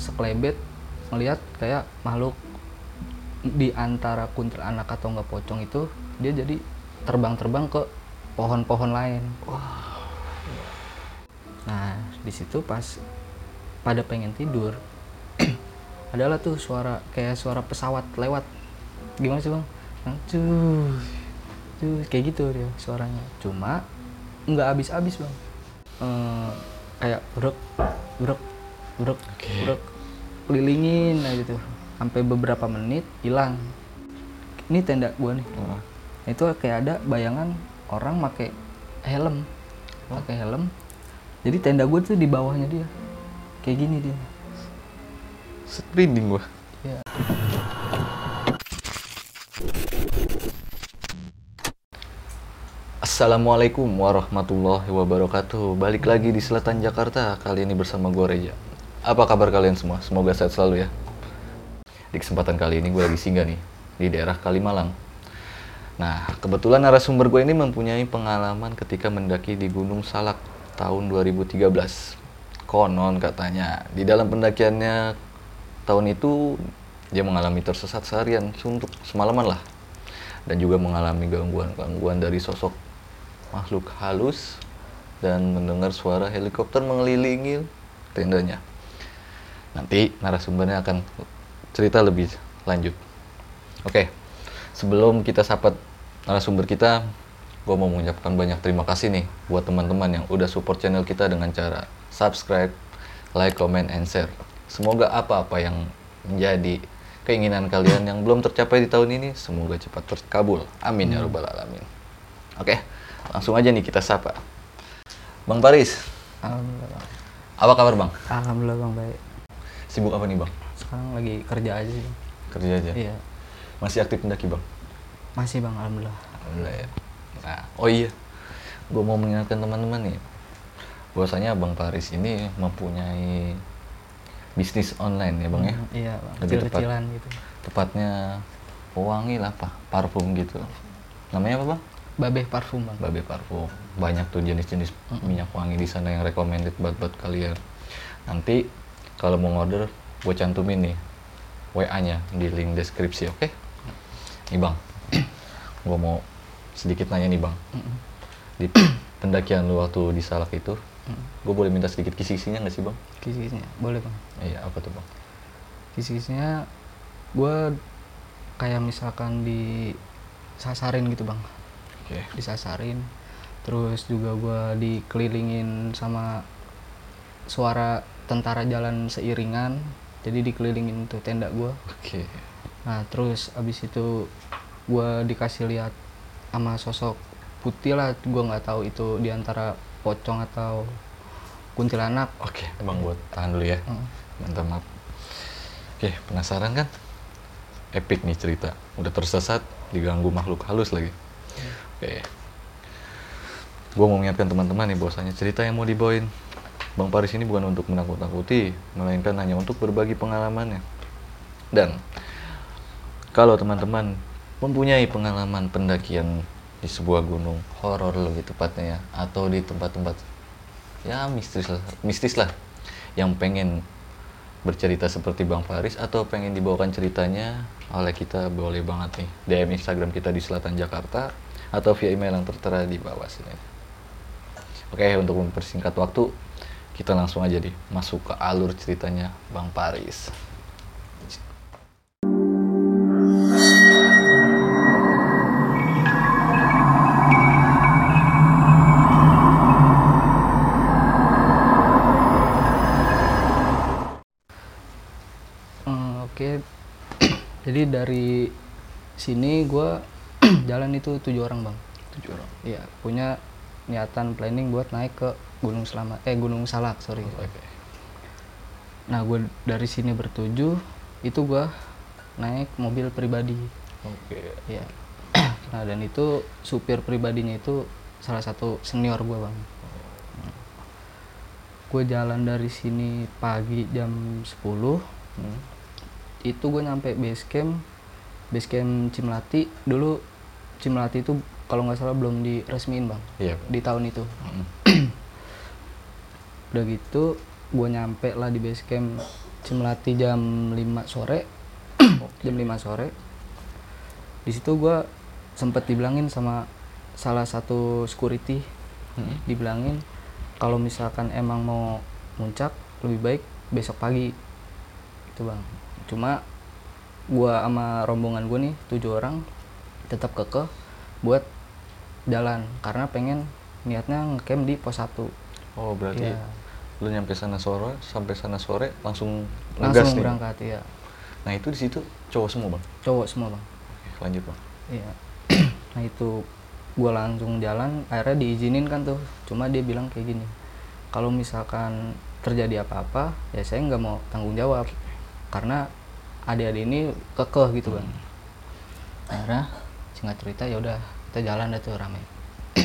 sekelebet ngelihat kayak makhluk di antara kuntilanak atau enggak pocong itu dia jadi terbang-terbang ke pohon-pohon lain. Nah, di situ pas pada pengen tidur adalah tuh suara kayak suara pesawat lewat. Gimana sih, Bang? Cus, cus, kayak gitu dia suaranya. Cuma nggak habis-habis, Bang. Eh, kayak brek brek brek Oke. brek kelilingin aja gitu sampai beberapa menit hilang. Ini tenda gua nih. Wah. itu kayak ada bayangan orang pakai helm. Pakai helm. Jadi tenda gue tuh di bawahnya dia. Kayak gini dia. Sprinding gua. ya Assalamualaikum warahmatullahi wabarakatuh. Balik lagi di selatan Jakarta. Kali ini bersama gue Reja Apa kabar kalian semua? Semoga sehat selalu ya. Di kesempatan kali ini gue lagi singgah nih Di daerah Kalimalang. Nah kebetulan narasumber gue ini mempunyai pengalaman ketika mendaki di Gunung Salak tahun 2013 Konon katanya. Di dalam pendakiannya tahun itu Dia mengalami tersesat seharian Untuk semalaman lah. Dan juga mengalami gangguan-gangguan dari sosok makhluk halus dan mendengar suara helikopter mengelilingi tendanya. Nanti narasumbernya akan cerita lebih lanjut. Oke, sebelum kita sapa narasumber kita, gue mau mengucapkan banyak terima kasih nih buat teman-teman yang udah support channel kita dengan cara subscribe, like, comment, and share. Semoga apa-apa yang menjadi keinginan kalian yang belum tercapai di tahun ini, semoga cepat terkabul. Amin ya robbal alamin. Oke, langsung aja nih kita sapa. Bang Paris, alhamdulillah apa kabar Bang? alhamdulillah bang baik Sibuk apa nih Bang? sekarang lagi kerja aja sih Bang. Kerja aja. iya Masih aktif mendaki Bang? masih bang alhamdulillah Alhamdulillah ya. Nah, oh iya, gue mau mengingatkan teman-teman nih, bahwasanya Bang Paris ini mempunyai bisnis online ya Bang ya. Hmm, iya bang Lebih tepat. kecil-kecilan gitu Tepatnya pewangi lah apa, parfum gitu. Namanya apa Bang? babeh parfum bang Babe parfum. Banyak tuh jenis-jenis minyak wangi di sana yang recommended buat buat kalian. Nanti kalau mau order, gue cantumin nih WA-nya di link deskripsi, oke? Nih bang, gue mau sedikit nanya nih bang. Di pendakian lu waktu di Salak itu, gue boleh minta sedikit kisi-kisinya nggak sih bang? kisi-kisinya boleh bang Iya, apa tuh bang? kisi-kisinya gue kayak misalkan disasarin gitu bang Oke. disasarin terus juga gue dikelilingin sama suara tentara jalan seiringan jadi dikelilingin tuh tenda gue Oke. nah terus abis itu gue dikasih lihat sama sosok putih lah gue nggak tahu itu di antara pocong atau kuntilanak Oke, bang buat tahan dulu ya. Hmm. Minta maaf. Oke, penasaran kan? Epic nih cerita. Udah tersesat, diganggu makhluk halus lagi. Oke. Gue mau mengingatkan teman-teman nih bahwasanya cerita yang mau dibawain Bang Paris ini bukan untuk menakut-nakuti, melainkan hanya untuk berbagi pengalamannya. Dan kalau teman-teman mempunyai pengalaman pendakian di sebuah gunung horor lebih tepatnya ya atau di tempat-tempat ya mistis lah, mistis lah yang pengen bercerita seperti Bang Faris atau pengen dibawakan ceritanya oleh kita boleh banget nih DM Instagram kita di Selatan Jakarta atau via email yang tertera di bawah sini. Oke, untuk mempersingkat waktu, kita langsung aja deh masuk ke alur ceritanya Bang Paris. Hmm, Oke, jadi dari sini gue jalan itu tujuh orang bang. Tujuh orang. Iya, punya niatan planning buat naik ke Gunung Selamat, eh Gunung Salak sorry. Oke. Nah gue dari sini bertujuh, itu gue naik mobil pribadi. Oke. Iya. nah dan itu supir pribadinya itu salah satu senior gue bang. Gue jalan dari sini pagi jam 10 Hmm. itu gue nyampe base camp base camp Cimlati dulu Cimlati itu kalau nggak salah belum diresmiin bang Iya. di tahun itu Hmm. Udah gitu gue nyampe lah di base camp Cimelati jam 5 sore. Jam 5 sore. Di situ gue sempet dibilangin sama salah satu security. Hmm. dibilangin kalau misalkan emang mau muncak lebih baik besok pagi. Itu bang. Cuma gua sama rombongan gue nih tujuh orang tetap kekeh buat jalan. Karena pengen niatnya ngecamp di pos 1 Oh berarti Iya. Lu nyampe sana sore sampai sana sore langsung langsung nih. berangkat ya Nah itu di situ cowok semua bang. cowok semua bang Oke, lanjut bang. Iya. nah itu gua langsung jalan, akhirnya diizinin kan tuh. Cuma dia bilang kayak gini, kalau misalkan terjadi apa-apa, ya saya nggak mau tanggung jawab, karena adik-adik ini kekeh gitu kan. Akhirnya singkat cerita ya udah kita jalan dah tuh rame.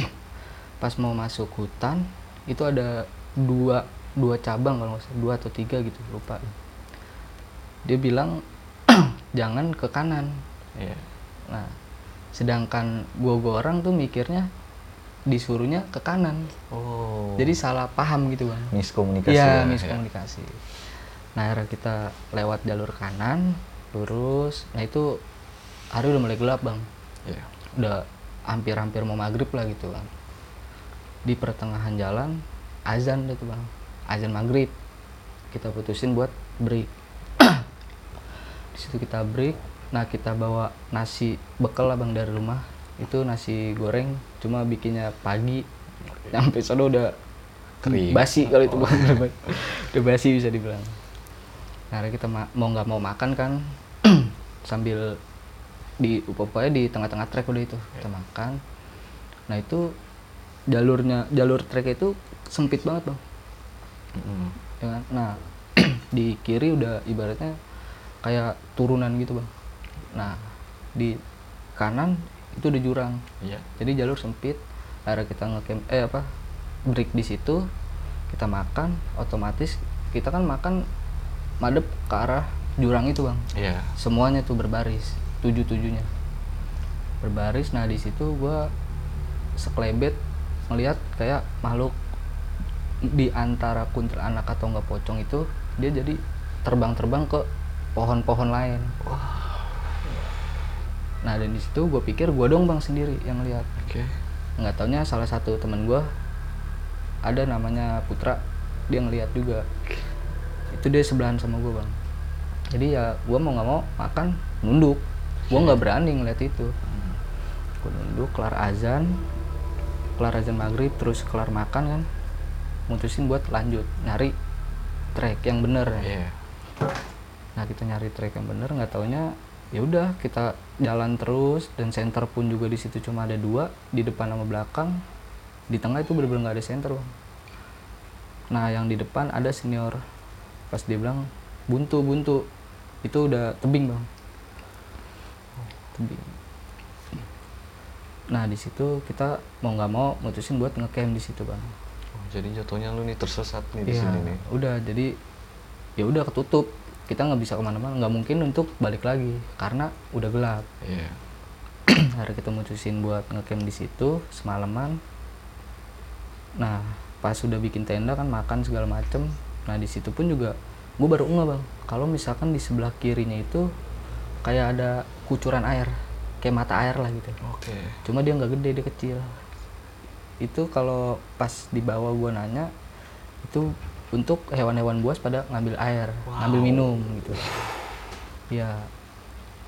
Pas mau masuk hutan itu ada dua dua cabang kalau nggak salah dua atau tiga gitu lupa. Dia bilang jangan ke kanan, Iya. Nah, sedangkan gua gua orang tuh mikirnya disuruhnya ke kanan. Oh. Jadi salah paham gitu, Bang. miskomunikasi. Iya, ya, miskomunikasi. Nah, akhirnya kita lewat jalur kanan, lurus. Nah, itu hari udah mulai gelap, Bang. Iya. Udah hampir-hampir mau maghrib lah gitu, Bang. Di pertengahan jalan azan deh tuh, Bang. Azan maghrib. Kita putusin buat break. Di situ kita break. Nah, kita bawa nasi bekal lah, Bang, dari rumah. Itu nasi goreng, cuma bikinnya pagi. Sampai sana udah Kering. basi kalau itu Bang. udah basi bisa dibilang. Nah, kita ma- mau nggak mau makan kan sambil di pokoknya di tengah-tengah trek udah itu kita makan. Nah, itu jalurnya jalur trek itu sempit banget, Bang. Mm. Ya kan? Nah, di kiri udah ibaratnya kayak turunan gitu, Bang. Nah, di kanan itu udah jurang. Iya. Jadi jalur sempit. Akhirnya kita ngecamp eh apa? break di situ. Kita makan, otomatis kita kan makan madep ke arah jurang itu, Bang. Iya. Semuanya tuh berbaris, tujuh-tujuhnya. Berbaris. Nah, di situ gua sekelebet ngelihat kayak makhluk di antara kuntilanak atau enggak pocong itu dia jadi terbang-terbang ke pohon-pohon lain. Nah, dan di situ gue pikir gua dong bang sendiri yang lihat. Oke. Nggak taunya salah satu temen gua ada namanya Putra, dia ngelihat juga. Itu dia sebelahan sama gua bang. Jadi ya gua mau nggak mau makan nunduk. Gua nggak berani ngeliat itu. Gua nunduk, kelar azan, kelar azan maghrib, terus kelar makan kan, mutusin buat lanjut nyari trek yang bener ya. Iya. Nah kita nyari trek yang bener nggak taunya ya udah kita jalan terus dan center pun juga di situ cuma ada dua di depan sama belakang di tengah itu bener-bener nggak ada center bang. Nah yang di depan ada senior pas dia bilang buntu buntu itu udah tebing bang tebing. Nah di situ kita mau nggak mau mutusin buat ngecamp di situ bang. Oh, jadi jatuhnya lu nih tersesat nih di Iya, sini nih. udah jadi ya udah ketutup. Kita nggak bisa ke mana-mana nggak mungkin untuk balik lagi karena udah gelap. Iya. hari kita mutusin buat ngecamp di situ semalaman. Nah pas udah bikin tenda kan makan segala macem. Nah di situ pun juga gue baru nggak bang. Kalau misalkan di sebelah kirinya itu kayak ada kucuran air kayak mata air lah gitu. Oke. cuma dia nggak gede dia kecil itu kalau pas di bawah gua nanya itu untuk hewan-hewan buas pada ngambil air ngambil minum gitu. Ya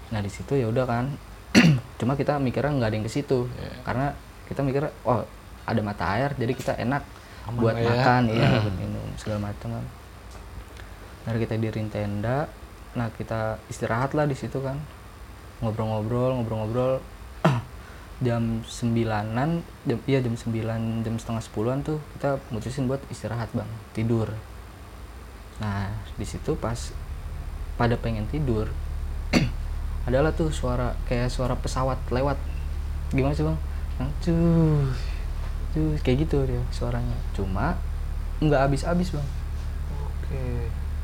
nah di situ ya udah kan. Cuma kita mikirnya nggak ada yang ke situ. Iya. karena kita mikir oh ada mata air jadi kita enak Aman buat ya. makan buat minum segala macam kan. Nah kita dirin tenda. Nah kita istirahat lah di situ kan. Ngobrol-ngobrol ngobrol-ngobrol jam sembilanan jam iya jam sembilan jam setengah sepuluhan tuh kita mutusin buat istirahat bang. Tidur. Nah di situ pas pada pengen tidur adalah tuh suara kayak suara pesawat lewat. Gimana sih bang? Cus cus kayak gitu dia suaranya. Cuma nggak habis-habis bang. Oke.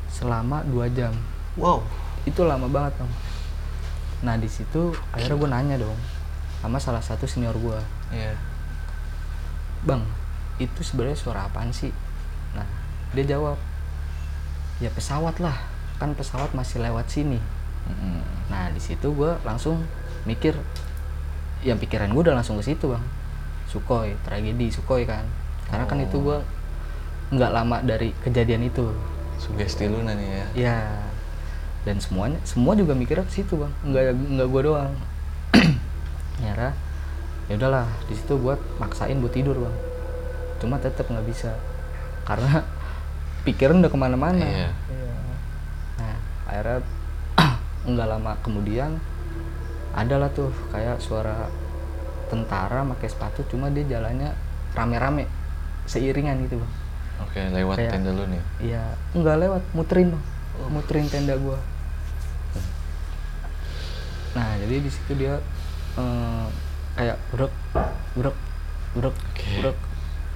selama dua jam. Wow. itu lama banget bang. Nah di situ akhirnya gue nanya dong sama salah satu senior gue Iya. bang itu sebenarnya suara apaan sih? Nah dia jawab ya pesawat lah. Kan pesawat masih lewat sini. Mm-mm. nah di situ gue langsung mikir yang pikiran gue udah langsung ke situ bang. Sukhoi tragedi Sukhoi kan. Karena kan Oh. itu gue nggak lama dari kejadian itu. Sugesti lu nih ya. Ya dan semuanya semua juga mikirnya ke situ bang. Nggak nggak gue doang nyara ya udahlah di situ buat maksain buat tidur bang cuma tetap nggak bisa karena pikiran udah ke mana-mana Iya. Iya. nah akhirnya nggak lama kemudian adalah tuh kayak suara tentara pakai sepatu cuma dia jalannya rame-rame seiringan gitu bang oke lewat Kayak- tenda lu nih Iya, nggak lewat, muterin bang, muterin tenda gua. Nah, jadi di situ dia eh, kayak brek, brek, brek, Oke. brek,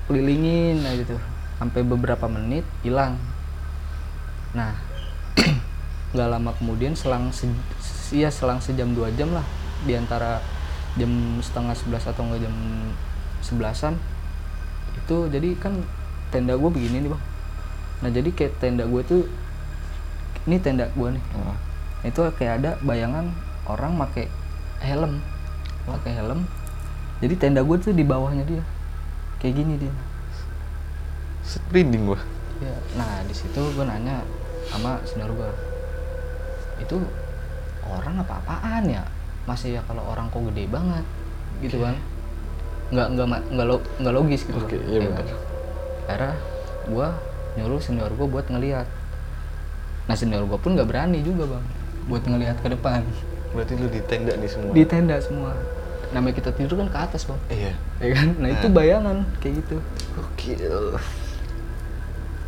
kelilingin aja gitu, sampai beberapa menit hilang. Nah, nggak lama kemudian selang se iya selang sejam dua jam lah, di antara jam setengah sebelas atau enggak jam sebelasan itu jadi kan tenda gue begini nih bang nah jadi kayak tenda gue tuh ini tenda gue nih Oh. itu kayak ada bayangan orang pakai helm pakai helm. Jadi tenda gue tuh di bawahnya dia. Kayak gini dia. Sprinding gua. Ya nah di situ gue nanya sama senior gue itu orang apa apaan ya? Masih ya kalau orang kok gede banget gitu kan. Nggak nggak nggak lo nggak logis gitu Oke, Bang. iya Ya kan? akhirnya gue nyuruh senior gue buat ngeliat nah senior gue pun nggak berani juga bang buat ngeliat ke depan. Berarti lu di tenda nih semua? Di tenda semua namanya kita tidur kan ke atas bang iya ya kan nah itu bayangan kayak gitu gokil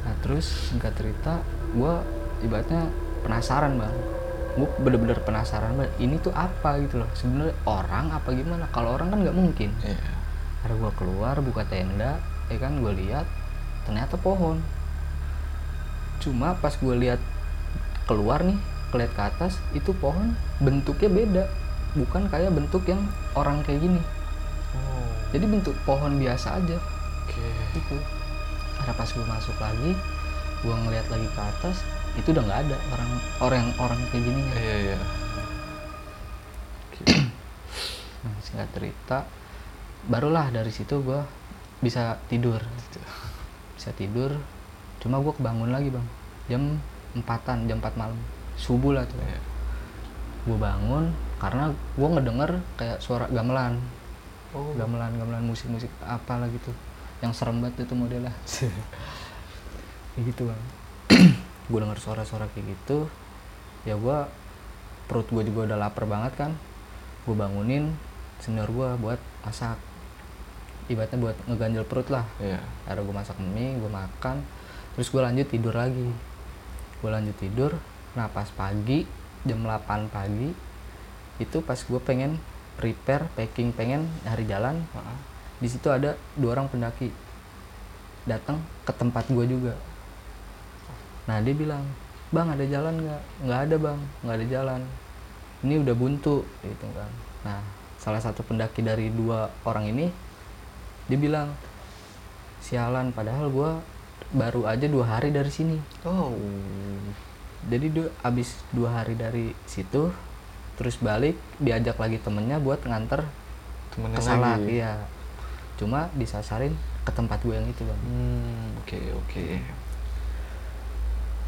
Nah terus singkat cerita, gue ibaratnya penasaran bang. Gue bener-bener penasaran banget. Ini tuh apa gitu loh. Sebenarnya orang apa gimana? Kalau orang kan nggak mungkin. iya Ada gue keluar buka tenda, ya kan gue lihat ternyata pohon. Cuma pas gue lihat keluar nih, keliat ke atas, itu pohon bentuknya beda. Bukan kayak bentuk yang orang kayak gini. oh. Jadi bentuk pohon biasa aja. Oke. Itu karena pas gue masuk lagi gue ngeliat lagi ke atas itu udah nggak ada orang orang orang kayak gini iya iya. Nah, singkat cerita barulah dari situ gue bisa tidur. Bisa tidur. Cuma gue kebangun lagi bang. Jam empatan jam 4 malam. Subuh lah tuh. Iya. gue bangun karena gue ngedenger kayak suara gamelan. Oh. Gamelan gamelan musik musik apa lah gitu. Yang serem banget itu modelnya. Kayak gitu bang. Gue denger suara-suara kayak gitu ya gue perut gue juga udah lapar banget kan. Gue bangunin senior gue buat masak. Ibaratnya buat ngeganjel perut lah. Iya. Akhirnya gue masak mie gue makan terus gue lanjut tidur lagi. Gue lanjut tidur nah pas pagi jam 8 pagi itu pas gue pengen prepare packing pengen nyari jalan Heeh. di situ ada dua orang pendaki datang ke tempat gue juga. Nah dia bilang bang ada jalan nggak? Nggak ada bang. Nggak ada jalan. Ini udah buntu gitu kan nah salah satu pendaki dari dua orang ini dia bilang sialan padahal gue baru aja dua hari dari sini. Oh. Jadi dia abis dua hari dari situ terus balik diajak lagi temennya buat nganter temennya ke Salak lagi. Iya. Cuma disasarin ke tempat gue yang itu bang. Hmm oke oke.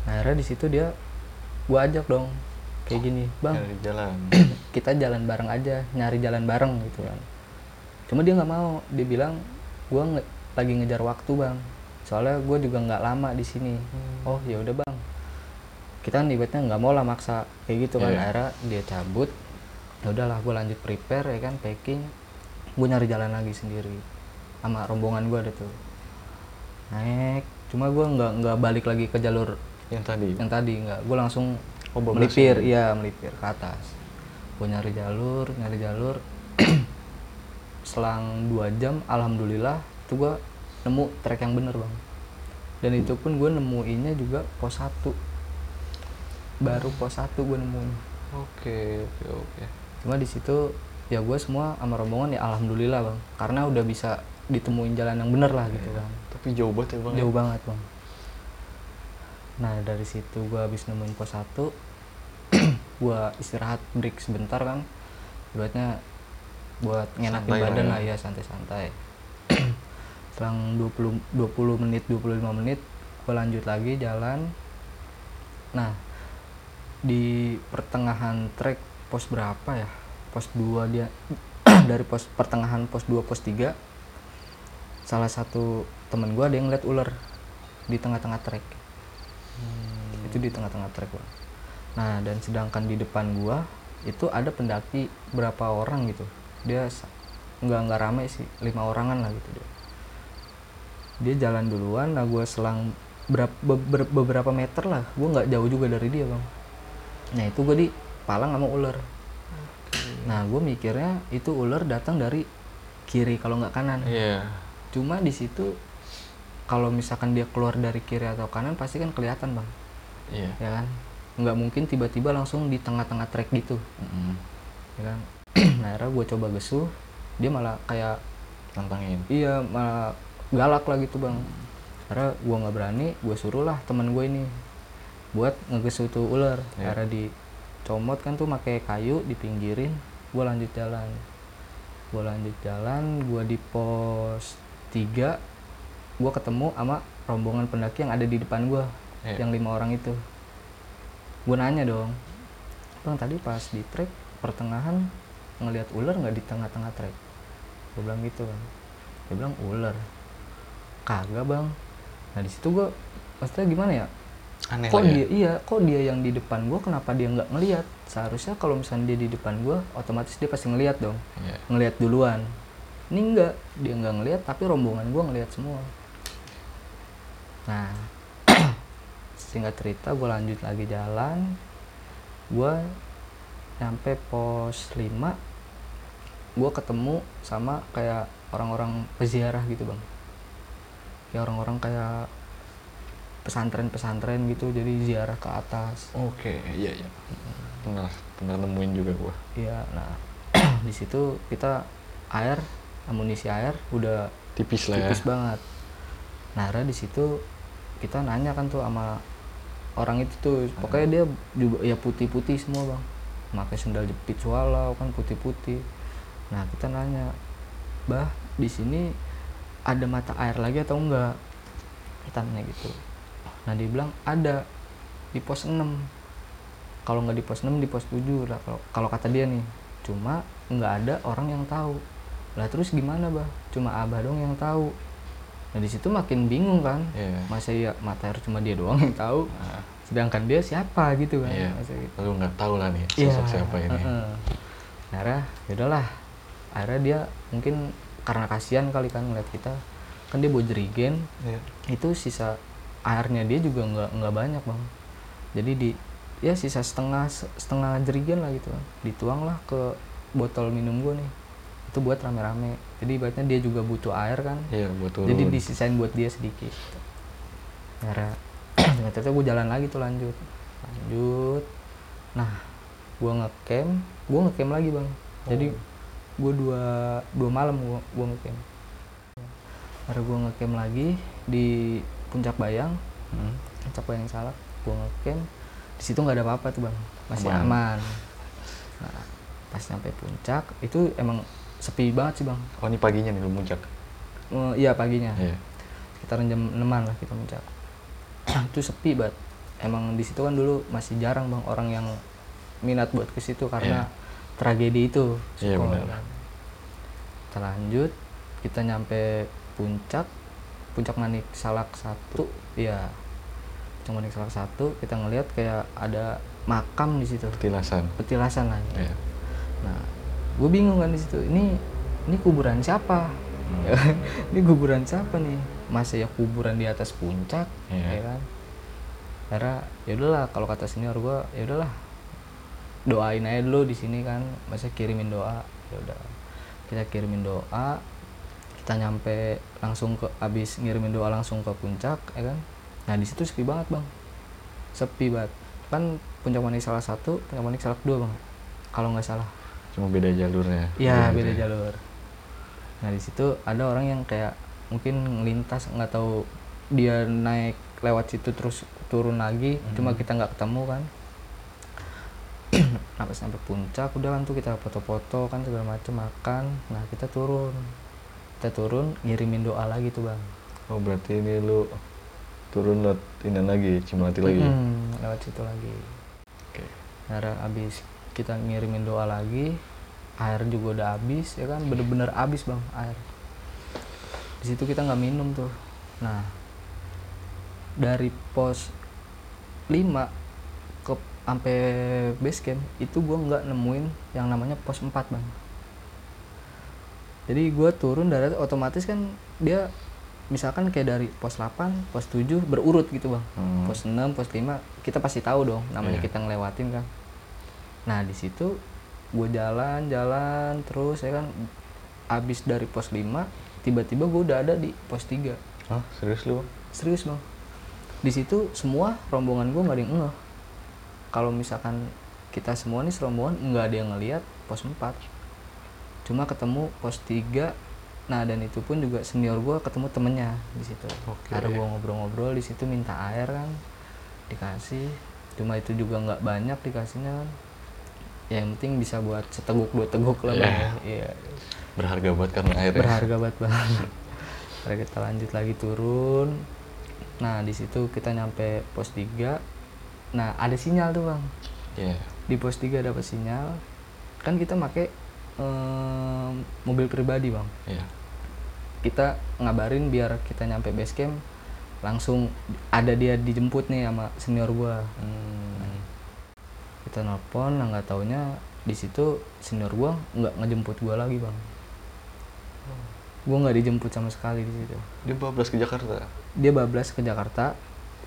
Nah, akhirnya di situ dia gue ajak dong kayak gini bang Nyari jalan. kita jalan bareng aja nyari jalan bareng gitu kan cuma dia nggak mau dia bilang gue nge- lagi ngejar waktu bang. Soalnya gue juga nggak lama di sini. Hmm. oh ya udah bang kita kan ibaratnya nggak mau lah maksa kayak gitu kan. Iya. akhirnya dia cabut. Ya udahlah gue lanjut prepare ya kan packing. Gue nyari jalan lagi sendiri. Sama rombongan gue ada tuh. Naik. Cuma gue nggak nggak balik lagi ke jalur yang tadi? yang tadi nggak. Gue langsung Oh, melipir. iya melipir ke atas. Gue nyari jalur nyari jalur. Selang dua jam alhamdulillah itu gue nemu trek yang bener bang. Dan itu pun gue nemuinnya juga pos satu baru pos satu gue nemuin. Oke oke oke. Cuma di situ ya gue semua sama rombongan ya alhamdulillah bang. Karena udah bisa ditemuin jalan yang bener lah gitu kan tapi jauh banget ya bang ya? jauh banget bang. Nah dari situ gua habis nemuin pos satu gua istirahat break sebentar kan buatnya buat ngenakin Santai lah badan ya. lah ya. santai-santai. Selang 20 20 menit 25 menit gue lanjut lagi jalan. Nah di pertengahan trek pos berapa ya? Pos 2 dia dari pos pertengahan pos 2 pos 3 salah satu temen gua ada yang lihat ular di tengah-tengah trek itu di tengah-tengah trek Bang. nah dan sedangkan di depan gua itu ada pendaki berapa orang gitu. Dia nggak nggak rame sih lima orangan lah gitu dia. Dia jalan duluan nah gua selang berapa beberapa meter lah. Gua nggak jauh juga dari dia bang nah itu gua di palang sama ular. Nah gue mikirnya itu ular datang dari kiri kalau nggak kanan. Iya. cuma di situ kalau misalkan dia keluar dari kiri atau kanan pasti kan kelihatan bang. Iya. ya kan? Nggak mungkin tiba-tiba langsung di tengah-tengah trek gitu. Mm-mm. ya kan? Nah akhirnya gue coba gesuh dia malah kayak Tantangin. iya malah galak lah gitu bang. Akhirnya gue nggak berani gue suruh lah teman gue ini buat ngegesuh tuh ular. Iya. akhirnya dicomot kan tuh pakai kayu dipinggirin gue lanjut jalan. Gue lanjut jalan gue di pos 3 gue ketemu sama rombongan pendaki yang ada di depan gue Iya. yang lima orang itu. Gue nanya dong bang tadi pas di trek pertengahan ngelihat ular nggak di tengah-tengah trek? Gue bilang gitu kan dia bilang ular. Kagak bang. Nah di situ gue maksudnya gimana ya Aneh kok lah ya. dia iya kok dia yang di depan gue kenapa dia nggak ngelihat seharusnya kalau misalnya dia di depan gue otomatis dia pasti ngelihat dong. Iya. ngelihat duluan. Ini enggak dia nggak ngelihat tapi rombongan gue ngelihat semua. Nah singkat cerita gue lanjut lagi jalan. Gue nyampe pos 5 gue ketemu sama kayak orang-orang peziarah gitu bang. Kayak orang-orang kayak pesantren-pesantren gitu jadi ziarah ke atas Oke, iya iya. Pernah pernah nemuin juga gua. Iya, nah di situ kita air, amunisi air udah Tipis lah ya. tipis banget. Nah, di situ kita nanya kan tuh sama orang itu tuh, pokoknya dia juga ya putih-putih semua bang, pakai sendal jepit walau kan putih-putih. Nah kita nanya, bah di sini ada mata air lagi atau enggak? Kita nanya gitu. Nah dia bilang ada di pos 6 kalau nggak di pos 6 di pos 7 lah kalau kalau kata dia nih. Cuma nggak ada orang yang tahu. Lah terus gimana bah? Cuma abah dong yang tahu. Nah di situ makin bingung kan. Iya. masa ya mata air cuma dia doang yang tahu? Nah, sedangkan dia siapa gitu kan? Iya. masa gitu. Lu nggak tahu lah nih Iya, sosok siapa ini. heeh. Nah, akhirnya yaudahlah akhirnya dia mungkin karena kasihan kali kan ngeliat kita. Kan dia bawa jerigen. Iya. itu sisa airnya dia juga nggak nggak banyak bang. Jadi di ya sisa setengah setengah jerigen lah gitu. Kan dituang lah ke botol minum gue nih. Itu buat rame-rame. Jadi ibaratnya dia juga butuh air kan. Iya, buat turun. jadi disisain buat dia sedikit. Akhirnya ternyata gue jalan lagi tuh lanjut. Lanjut. Nah gue ngecamp. Gue ngecamp lagi bang. Jadi gue dua dua malam gue gue ngecamp. Akhirnya gue ngecamp lagi di puncak bayang Hmm. puncak bayang salak gue ngecamp di situ nggak ada apa-apa tuh bang masih Aman. aman nah pas sampai puncak itu emang sepi banget sih bang Oh, ini paginya nih lu muncak. Eh, iya paginya Iya. sekitar jam 6 lah kita puncak itu sepi banget emang di situ kan dulu masih jarang bang orang yang minat buat ke situ karena tragedi itu Iya, Suko, benar. kan. kita lanjut kita nyampe puncak puncak manik salak satu iya puncak manik salak satu kita ngelihat kayak ada makam di situ Petilasan. petilasan lah Iya. Nah, gue bingung kan di situ. Ini ini kuburan siapa? Hmm. ini kuburan siapa nih? Masa ya kuburan di atas puncak, Iya. ya kan? Karena ya udahlah kalau kata senior gue, ya udahlah doain aja dulu di sini kan, masa kirimin doa, ya udah kita kirimin doa, kita nyampe langsung ke abis ngirimin doa langsung ke puncak, ya kan? Nah di situ sepi banget bang, sepi banget. Kan puncak manik salah satu, puncak manik salah dua bang, kalau nggak salah. Cuma beda jalurnya. Iya Gitu beda ya. jalur. Nah di situ ada orang yang kayak mungkin ngelintas nggak tahu dia naik lewat situ terus turun lagi Hmm. cuma kita nggak ketemu kan sampai sampai puncak udah kan tuh kita foto-foto kan segala macem makan nah kita turun kita turun ngirimin doa lagi tuh bang. Oh berarti ini lu turun lewat ini lagi, Cimati lagi. Mm, lewat situ lagi. Oke. Akhirnya abis kita ngirimin doa lagi air juga udah habis ya kan? Bener-bener habis bang air. Di situ kita nggak minum tuh. Nah dari pos 5 ke sampai base camp itu gua nggak nemuin yang namanya pos 4 bang jadi gua turun dari otomatis kan dia misalkan kayak dari pos 8 pos 7 berurut gitu bang Hmm. pos 6 pos 5 kita pasti tahu dong namanya Iya. kita ngelewatin kan nah di situ gue jalan jalan terus ya kan abis dari pos 5 tiba-tiba gue udah ada di pos 3 Hah, serius lu? Bang? serius bang di situ semua rombongan gue nggak ada yang ngeh kalau misalkan kita semua nih serombongan nggak ada yang ngelihat pos 4 cuma ketemu pos 3 nah dan itu pun juga senior gue ketemu temennya di situ. Oke. ada gue ngobrol-ngobrol di situ minta air kan dikasih. Cuma itu juga nggak banyak dikasihnya kan. Ya yang penting bisa buat seteguk dua teguk lah Iya. bang. Iya. Berharga banget karena air ya? berharga banget bang. Akhirnya kita lanjut lagi turun. Nah di situ kita nyampe pos 3 nah ada sinyal tuh bang. Iya. di pos 3 dapat sinyal. Kan kita pakai em, mobil pribadi bang Iya. kita ngabarin biar kita nyampe base camp langsung ada dia dijemput nih sama senior gua Hmm. kita nelpon nah nggak taunya di situ senior gua nggak ngejemput gua lagi bang gua nggak dijemput sama sekali di situ Dia bablas ke Jakarta. dia bablas ke Jakarta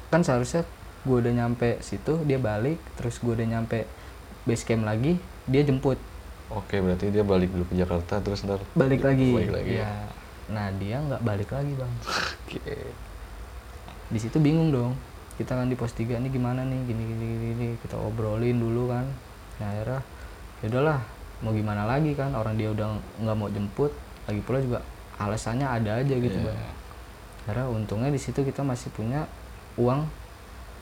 kan seharusnya gue udah nyampe situ dia balik terus gue udah nyampe base camp lagi dia jemput Oke, berarti dia balik dulu ke Jakarta terus ntar. balik lagi, Balik lagi. ya nah dia nggak balik lagi bang Oke. di situ bingung dong kita kan di pos 3 ini gimana nih gini gini gini, gini. kita obrolin dulu kan nah akhirnya ya udahlah mau gimana lagi kan orang dia udah nggak mau jemput lagi pula juga alasannya ada aja gitu Iya. bang karena untungnya di situ kita masih punya uang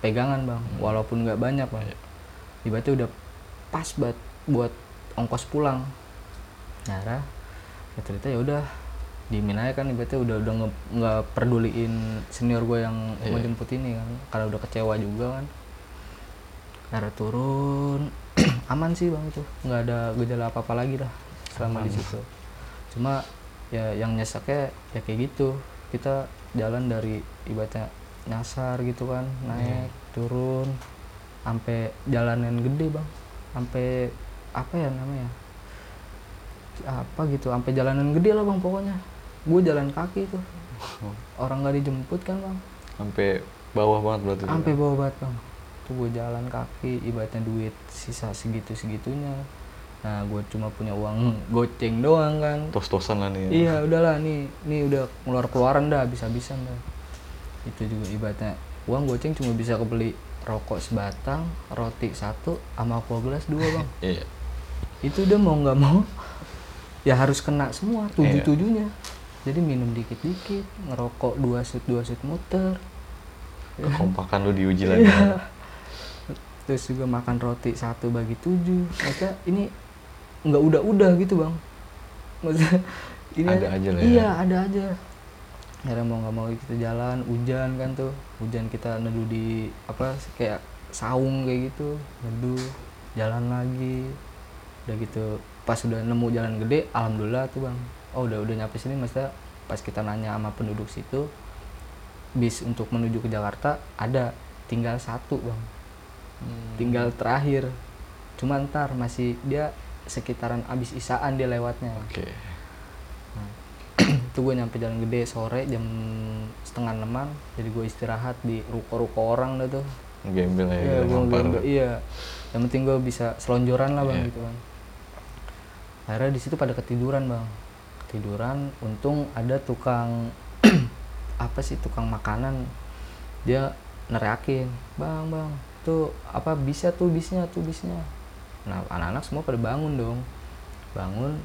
pegangan bang walaupun nggak banyak bang Iya. ibaratnya udah pas buat buat ongkos pulang. Akhirnya ya ternyata ya udah dimin aja kan ibaratnya udah udah nggak peduliin senior gue yang mau Iya. jemput ini kan karena udah kecewa juga kan. Akhirnya turun aman sih bang itu nggak ada gejala apa apa lagi lah selama di situ. Cuma ya yang nyeseknya ya kayak gitu. Kita jalan dari ibaratnya nyasar gitu kan naik turun sampai jalanan gede bang sampai apa ya namanya? Apa gitu sampai jalanan gede lah bang pokoknya. Gue jalan kaki tuh orang nggak dijemput kan bang? Sampai bawah banget berarti. sampai bawah banget bang. Tuh gue jalan kaki ibaratnya duit sisa segitu segitunya nah gue cuma punya uang goceng doang kan. Tos-tosan lah nih. ya. iya udahlah nih nih udah keluar keluaran dah habis habisan dah. Itu juga ibaratnya. Uang goceng cuma bisa kebeli rokok sebatang roti satu sama aqua gelas dua bang. Iya. Itu udah mau nggak mau ya harus kena semua tujuh Iya. tujuhnya jadi minum dikit dikit ngerokok dua shoot dua shoot muter. Kekompakan lu diuji lagi. Iya. terus juga makan roti satu bagi tujuh. Maksudnya ini nggak udah-udah gitu bang. Maksudnya ini Ada aja lah ya. iya ada aja. Akhirnya mau nggak mau kita jalan hujan kan tuh. Hujan kita neduh di apa kayak saung kayak gitu. Neduh jalan lagi udah gitu pas udah nemu jalan gede alhamdulillah tuh bang oh udah udah nyampe sini maksudnya pas kita nanya sama penduduk situ bis untuk menuju ke Jakarta ada tinggal satu bang Hmm. tinggal terakhir cuma ntar masih dia sekitaran abis isaan dia lewatnya Oke. itu gue nyampe jalan gede sore jam setengah enaman jadi gue istirahat di ruko-ruko orang dah tuh Gembel ya. iya gue nggak- iya yang penting gue bisa selonjoran lah bang Iya. gitu kan akhirnya di situ pada ketiduran bang. Ketiduran untung ada tukang apa sih tukang makanan. Dia neriakin bang bang tuh apa bisa tuh bisnya tuh bisnya. Nah anak-anak semua pada bangun dong. Bangun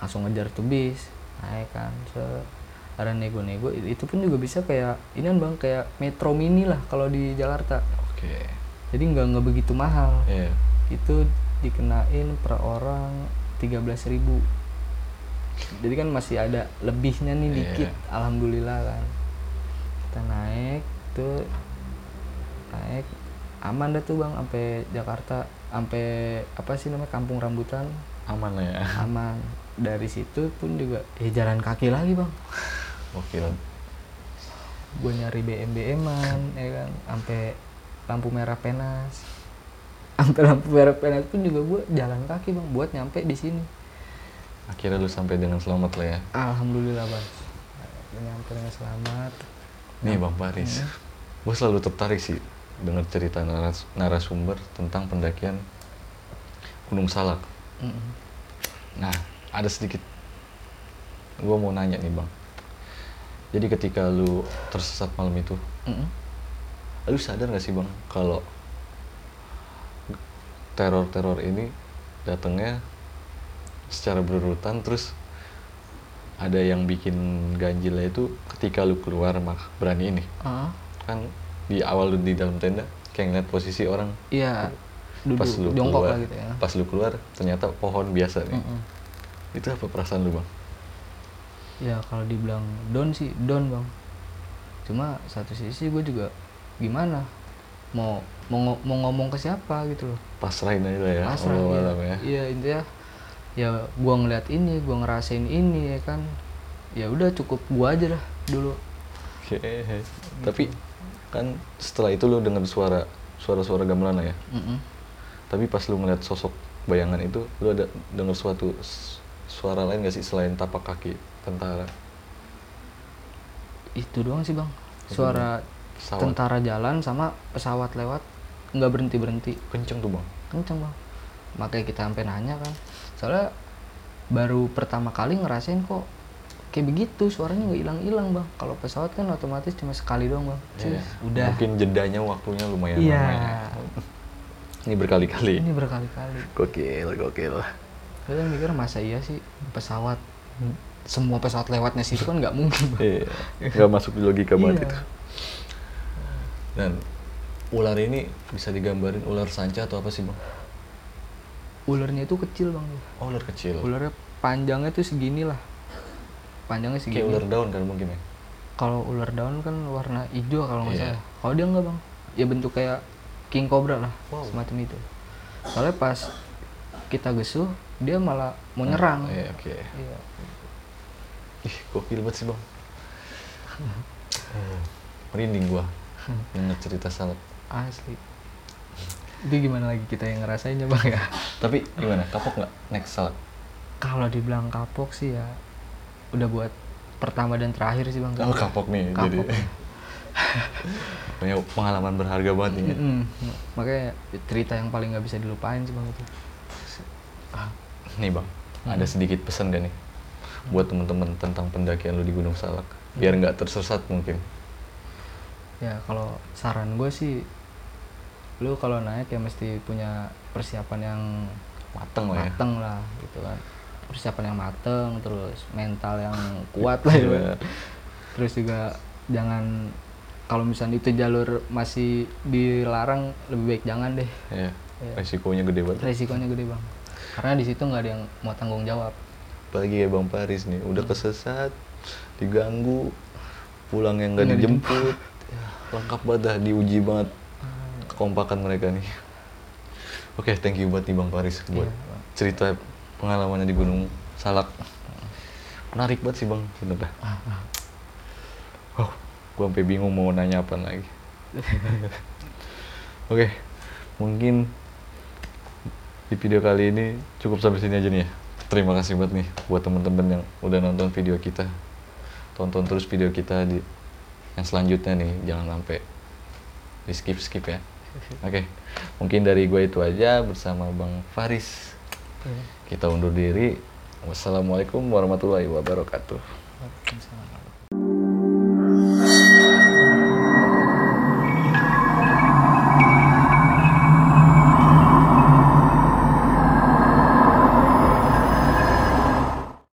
langsung ngejar tuh bis. Naik kan set. ada nego-nego itu pun juga bisa kayak ini kan bang kayak metro mini lah kalau di Jakarta. Oke. Jadi nggak nggak begitu mahal. Iya. itu dikenain per orang 13.000 ribu. Jadi kan masih ada lebihnya nih Iya. dikit alhamdulillah kan. Kita naik tuh naik. Aman dah tuh bang sampai Jakarta sampai apa sih namanya kampung rambutan. Aman lah ya. Aman. Dari situ pun juga ya jalan kaki lagi bang. Oke gue nyari BM BM-an ya kan sampai lampu merah penas sampai lampu merah penas pun juga gue jalan kaki bang buat nyampe di sini. Akhirnya lu sampai dengan selamat lah ya? Alhamdulillah bang. Nyampe dengan selamat. Nih bang Paris gue selalu tertarik sih dengar cerita naras- narasumber tentang pendakian Gunung Salak. Mm-mm. Nah, ada sedikit gue mau nanya nih bang. Jadi ketika lu tersesat malam itu, Mm-mm. lu sadar gak sih bang kalau teror-teror ini datangnya secara berurutan terus ada yang bikin ganjilnya itu ketika lu keluar mak berani ini Ah, kan di awal lu di dalam tenda kayak ngeliat posisi orang. Iya duduk pas lu jongkok keluar lah gitu ya. pas lu keluar ternyata pohon biasa nih. Itu apa perasaan lu bang? Ya kalau dibilang down sih down bang. Cuma satu sisi gue juga gimana mau mau mau ngomong ke siapa gitu loh pasrahin aja lah ya pasrah iya. alam ya iya intinya ya gua ngeliat ini gua ngerasain ini ya kan ya udah cukup gua aja dah dulu Oke, tapi kan setelah itu lu dengar suara suara-suara gamelan lah ya. Mm-mm. Tapi pas lu ngeliat sosok bayangan itu, lu ada dengar suatu suara lain gak sih selain tapak kaki tentara? itu doang sih bang suara Pesawat. tentara jalan sama pesawat lewat nggak berhenti berhenti Kenceng tuh bang. kenceng bang makanya kita sampai nanya kan soalnya baru pertama kali ngerasain kok kayak begitu suaranya nggak hilang hilang bang kalau pesawat kan otomatis cuma sekali doang bang Cus, Iya. udah Mungkin jedanya waktunya lumayan Iya. lama ya. Ini berkali-kali. ini berkali-kali Gokil, gokil. Saya kan mikir masa iya sih pesawat semua pesawat lewatnya situ kan nggak mungkin bang Iya, nggak masuk di logika banget Iya. itu. Dan ular ini bisa digambarin ular sanca atau apa sih bang? ularnya itu kecil bang Oh, ular kecil. ularnya panjangnya tuh segini lah panjangnya segini Kayak ular daun kan mungkin ya? kalau ular daun kan warna hijau kalau nggak Iya. salah kalau dia enggak bang ya bentuk kayak king cobra lah Wow. semacam itu soalnya pas kita gesuh dia malah mau nyerang Iya, oke. Iya. Ih, gokil banget sih bang. Merinding gua denger cerita salak. asli itu gimana lagi kita yang ngerasainnya bang ya Tapi gimana? Kapok nggak next salak? kalau dibilang kapok sih ya udah buat pertama dan terakhir sih bang Oh kapok nih, Kapok. jadi punya pengalaman berharga banget ini. Mm-mm. makanya cerita yang paling nggak bisa dilupain sih bang itu Nih bang, ada sedikit pesan gak nih buat temen-temen tentang pendakian lu di Gunung Salak, biar nggak tersesat mungkin. Ya kalau saran gue sih lu kalau naik ya mesti punya persiapan yang Mateng lah ya. mateng lah gitu kan persiapan yang mateng terus mental yang kuat lah gitu. Iya. terus juga jangan kalau misalnya itu jalur masih dilarang lebih baik jangan deh Iya. Iya. Resikonya gede banget. resikonya gede bang karena di situ nggak ada yang mau tanggung jawab Apalagi kayak Bang Paris nih, udah kesesat, diganggu, pulang yang nggak dijemput, Ya, lengkap banget dah, diuji banget kekompakan mereka nih. Oke, thank you buat nih Bang Paris buat Iya, cerita pengalamannya di Gunung Salak. Menarik banget sih Bang, bener dah. Oh, gua sampai bingung mau nanya apa lagi. Oke, mungkin di video kali ini cukup sampai sini aja nih ya. Terima kasih banget nih buat temen-temen yang udah nonton video kita. Tonton terus video kita di yang selanjutnya nih, jangan sampai di skip skip ya. Oke, mungkin dari gue itu aja bersama Bang Faris. Iya. Kita undur diri. Wassalamualaikum warahmatullahi wabarakatuh. Waalaikumsalam.